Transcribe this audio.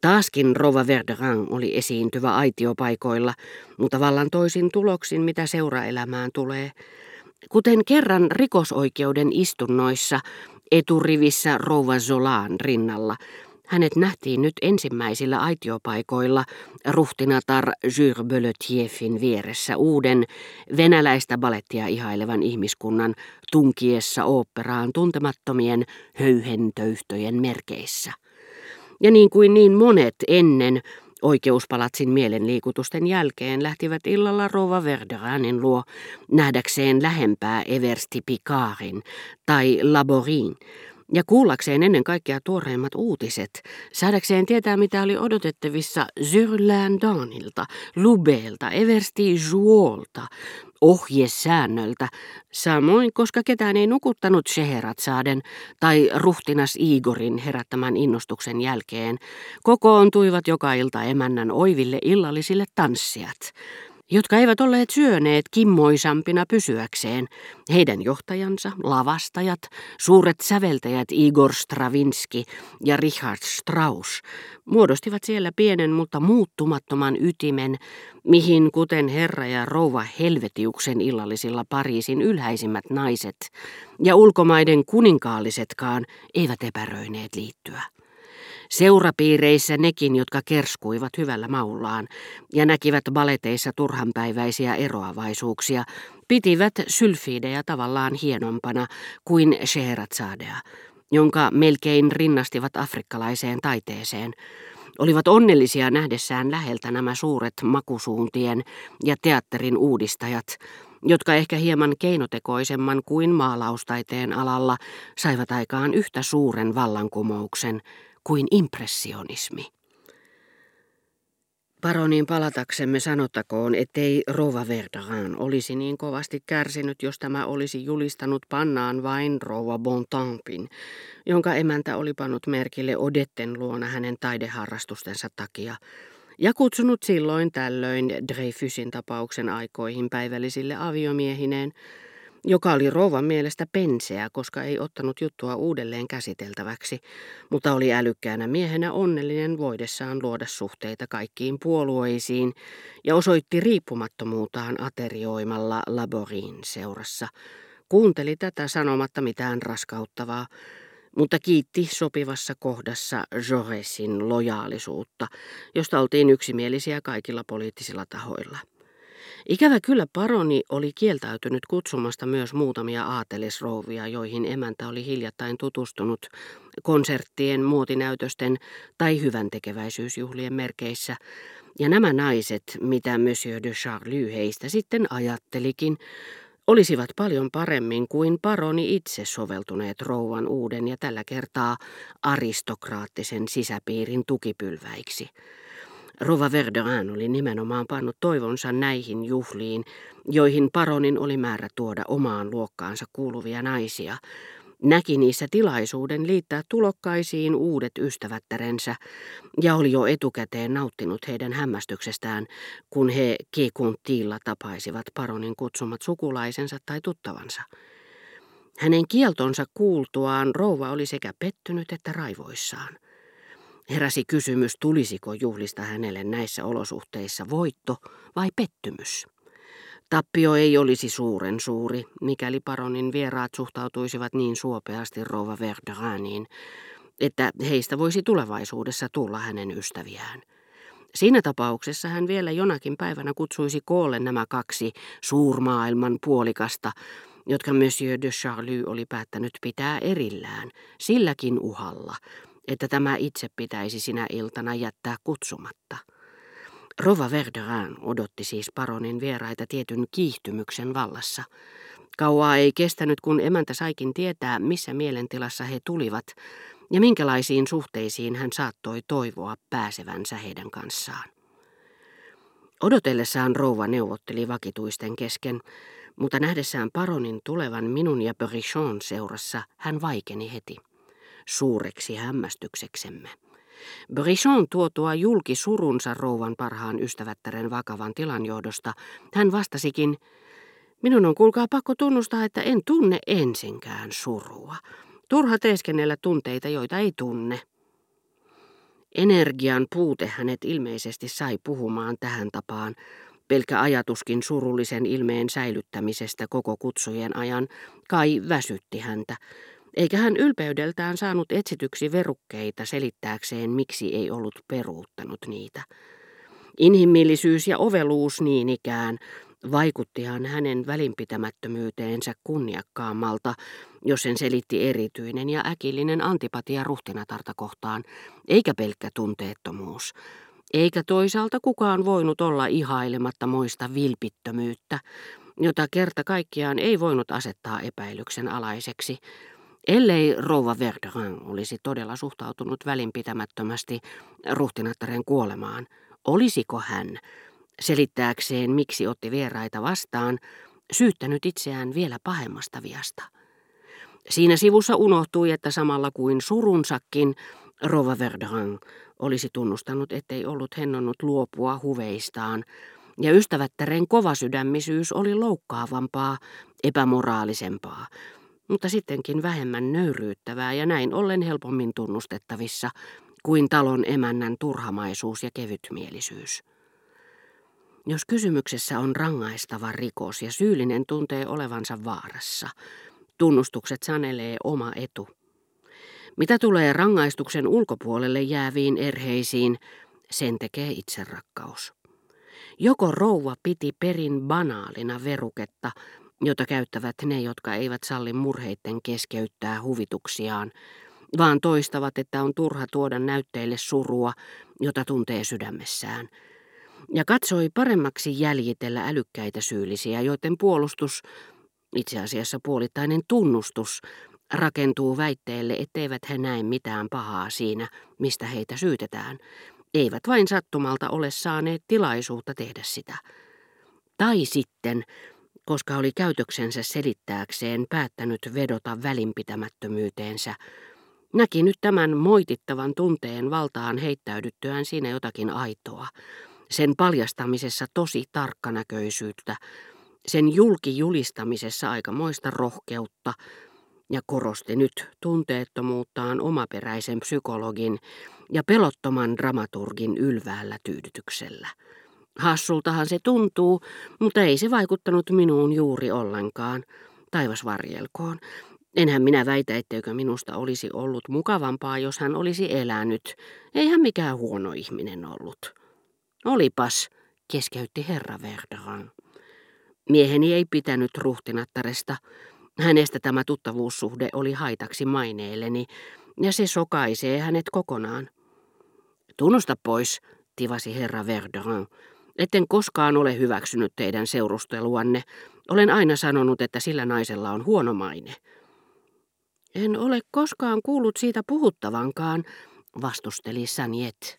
Taaskin Rova Verderang oli esiintyvä aitiopaikoilla, mutta vallan toisin tuloksin, mitä seuraelämään tulee. Kuten kerran rikosoikeuden istunnoissa eturivissä Rova Zolaan rinnalla, hänet nähtiin nyt ensimmäisillä aitiopaikoilla ruhtinatar Jules Belletiefin vieressä uuden venäläistä balettia ihailevan ihmiskunnan tunkiessa oopperaan tuntemattomien höyhentöyhtöjen merkeissä. Ja niin kuin niin monet ennen, Oikeuspalatsin mielenliikutusten jälkeen lähtivät illalla Rova Verderanin luo nähdäkseen lähempää Eversti Picardin tai Laborin, ja kuullakseen ennen kaikkea tuoreimmat uutiset, saadakseen tietää mitä oli odotettavissa Zyrlään Daanilta, Lubeelta, Eversti Juolta, ohjesäännöltä, samoin koska ketään ei nukuttanut saaden tai ruhtinas Igorin herättämän innostuksen jälkeen, kokoontuivat joka ilta emännän oiville illallisille tanssijat, jotka eivät olleet syöneet kimmoisampina pysyäkseen. Heidän johtajansa, lavastajat, suuret säveltäjät Igor Stravinski ja Richard Strauss muodostivat siellä pienen mutta muuttumattoman ytimen, mihin kuten herra ja rouva Helvetiuksen illallisilla Pariisin ylhäisimmät naiset ja ulkomaiden kuninkaallisetkaan eivät epäröineet liittyä. Seurapiireissä nekin, jotka kerskuivat hyvällä maullaan ja näkivät baleteissa turhanpäiväisiä eroavaisuuksia, pitivät sylfiidejä tavallaan hienompana kuin Scheherazadea, jonka melkein rinnastivat afrikkalaiseen taiteeseen, olivat onnellisia nähdessään läheltä nämä suuret makusuuntien ja teatterin uudistajat, jotka ehkä hieman keinotekoisemman kuin maalaustaiteen alalla saivat aikaan yhtä suuren vallankumouksen kuin impressionismi. Paronin palataksemme sanottakoon, ettei Rova Verdaran olisi niin kovasti kärsinyt, jos tämä olisi julistanut pannaan vain Rova Bontampin, jonka emäntä oli pannut merkille Odetten luona hänen taideharrastustensa takia, ja kutsunut silloin tällöin Dreyfusin tapauksen aikoihin päivällisille aviomiehineen, joka oli rouvan mielestä penseä, koska ei ottanut juttua uudelleen käsiteltäväksi, mutta oli älykkäänä miehenä onnellinen voidessaan luoda suhteita kaikkiin puolueisiin ja osoitti riippumattomuutaan aterioimalla Laborin seurassa. Kuunteli tätä sanomatta mitään raskauttavaa, mutta kiitti sopivassa kohdassa Joresin lojaalisuutta, josta oltiin yksimielisiä kaikilla poliittisilla tahoilla. Ikävä kyllä paroni oli kieltäytynyt kutsumasta myös muutamia aatelisrouvia, joihin emäntä oli hiljattain tutustunut konserttien, muotinäytösten tai hyvän tekeväisyysjuhlien merkeissä, ja nämä naiset, mitä Monsieur de Charlie heistä sitten ajattelikin, olisivat paljon paremmin kuin paroni itse soveltuneet rouvan uuden ja tällä kertaa aristokraattisen sisäpiirin tukipylväiksi. Rova Verderin oli nimenomaan pannut toivonsa näihin juhliin, joihin paronin oli määrä tuoda omaan luokkaansa kuuluvia naisia. Näki niissä tilaisuuden liittää tulokkaisiin uudet ystävättärensä ja oli jo etukäteen nauttinut heidän hämmästyksestään, kun he Kekuntilla tapaisivat paronin kutsumat sukulaisensa tai tuttavansa. Hänen kieltonsa kuultuaan rouva oli sekä pettynyt että raivoissaan. Heräsi kysymys, tulisiko juhlista hänelle näissä olosuhteissa voitto vai pettymys. Tappio ei olisi suuren suuri, mikäli paronin vieraat suhtautuisivat niin suopeasti rouva Verderaniin, että heistä voisi tulevaisuudessa tulla hänen ystäviään. Siinä tapauksessa hän vielä jonakin päivänä kutsuisi koolle nämä kaksi suurmaailman puolikasta, jotka Monsieur de Charlie oli päättänyt pitää erillään, silläkin uhalla, että tämä itse pitäisi sinä iltana jättää kutsumatta. Rova Verderin odotti siis paronin vieraita tietyn kiihtymyksen vallassa. Kauaa ei kestänyt, kun emäntä saikin tietää, missä mielentilassa he tulivat ja minkälaisiin suhteisiin hän saattoi toivoa pääsevänsä heidän kanssaan. Odotellessaan rouva neuvotteli vakituisten kesken, mutta nähdessään paronin tulevan minun ja Perichon seurassa hän vaikeni heti suureksi hämmästykseksemme. Brichon tuotua julki surunsa rouvan parhaan ystävättären vakavan tilan johdosta, hän vastasikin, minun on kuulkaa pakko tunnustaa, että en tunne ensinkään surua. Turha teeskennellä tunteita, joita ei tunne. Energian puute hänet ilmeisesti sai puhumaan tähän tapaan. Pelkä ajatuskin surullisen ilmeen säilyttämisestä koko kutsujen ajan kai väsytti häntä, eikä hän ylpeydeltään saanut etsityksi verukkeita selittääkseen, miksi ei ollut peruuttanut niitä. Inhimillisyys ja oveluus niin ikään vaikuttihan hänen välinpitämättömyyteensä kunniakkaammalta, jos sen selitti erityinen ja äkillinen antipatia ruhtinatarta kohtaan, eikä pelkkä tunteettomuus. Eikä toisaalta kukaan voinut olla ihailematta moista vilpittömyyttä, jota kerta kaikkiaan ei voinut asettaa epäilyksen alaiseksi, ellei rouva Verderin olisi todella suhtautunut välinpitämättömästi ruhtinattaren kuolemaan. Olisiko hän, selittääkseen miksi otti vieraita vastaan, syyttänyt itseään vielä pahemmasta viasta? Siinä sivussa unohtui, että samalla kuin surunsakin Rova Verderin olisi tunnustanut, ettei ollut hennonnut luopua huveistaan, ja ystävättären kovasydämisyys oli loukkaavampaa, epämoraalisempaa, mutta sittenkin vähemmän nöyryyttävää ja näin ollen helpommin tunnustettavissa kuin talon emännän turhamaisuus ja kevytmielisyys. Jos kysymyksessä on rangaistava rikos ja syyllinen tuntee olevansa vaarassa, tunnustukset sanelee oma etu. Mitä tulee rangaistuksen ulkopuolelle jääviin erheisiin, sen tekee itserakkaus. Joko rouva piti perin banaalina veruketta, jota käyttävät ne, jotka eivät salli murheitten keskeyttää huvituksiaan, vaan toistavat, että on turha tuoda näytteille surua, jota tuntee sydämessään. Ja katsoi paremmaksi jäljitellä älykkäitä syyllisiä, joiden puolustus, itse asiassa puolittainen tunnustus, rakentuu väitteelle, etteivät he näe mitään pahaa siinä, mistä heitä syytetään, eivät vain sattumalta ole saaneet tilaisuutta tehdä sitä. Tai sitten, koska oli käytöksensä selittääkseen päättänyt vedota välinpitämättömyyteensä, näki nyt tämän moitittavan tunteen valtaan heittäydyttyään siinä jotakin aitoa, sen paljastamisessa tosi tarkkanäköisyyttä, sen julkijulistamisessa aikamoista rohkeutta, ja korosti nyt tunteettomuuttaan omaperäisen psykologin ja pelottoman dramaturgin ylväällä tyydytyksellä. Hassultahan se tuntuu, mutta ei se vaikuttanut minuun juuri ollenkaan. Taivas varjelkoon. Enhän minä väitä, etteikö minusta olisi ollut mukavampaa, jos hän olisi elänyt. Eihän mikään huono ihminen ollut. Olipas, keskeytti herra Verderan. Mieheni ei pitänyt ruhtinattaresta. Hänestä tämä tuttavuussuhde oli haitaksi maineelleni, ja se sokaisee hänet kokonaan. Tunnusta pois, tivasi herra Verderin. Etten koskaan ole hyväksynyt teidän seurusteluanne. Olen aina sanonut, että sillä naisella on huono maine. En ole koskaan kuullut siitä puhuttavankaan, vastusteli Saniet.